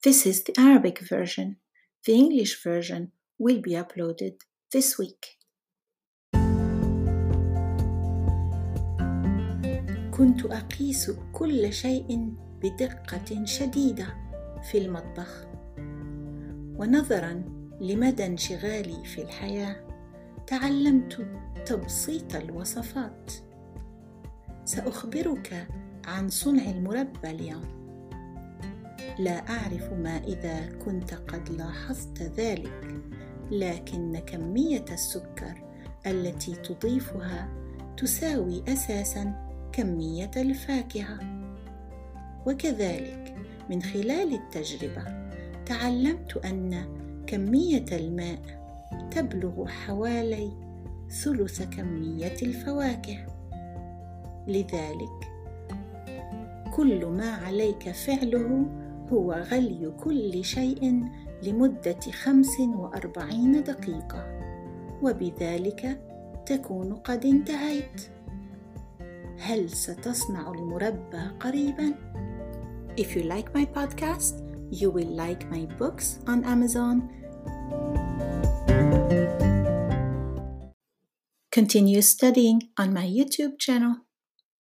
This is the Arabic version. The English version will be uploaded this week. كنت أقيس كل شيء بدقة شديدة في المطبخ ونظرا لمدى انشغالي في الحياة تعلمت تبسيط الوصفات سأخبرك عن صنع المربى اليوم لا أعرف ما إذا كنت قد لاحظت ذلك لكن كمية السكر التي تضيفها تساوي أساسا كمية الفاكهة. وكذلك من خلال التجربة تعلمت أن كمية الماء تبلغ حوالي ثلث كمية الفواكه. لذلك كل ما عليك فعله هو غلي كل شيء لمدة خمس وأربعين دقيقة وبذلك تكون قد انتهيت هل ستصنع المربى قريبا؟ If you like my podcast, you will like my books on Amazon. Continue studying on my YouTube channel.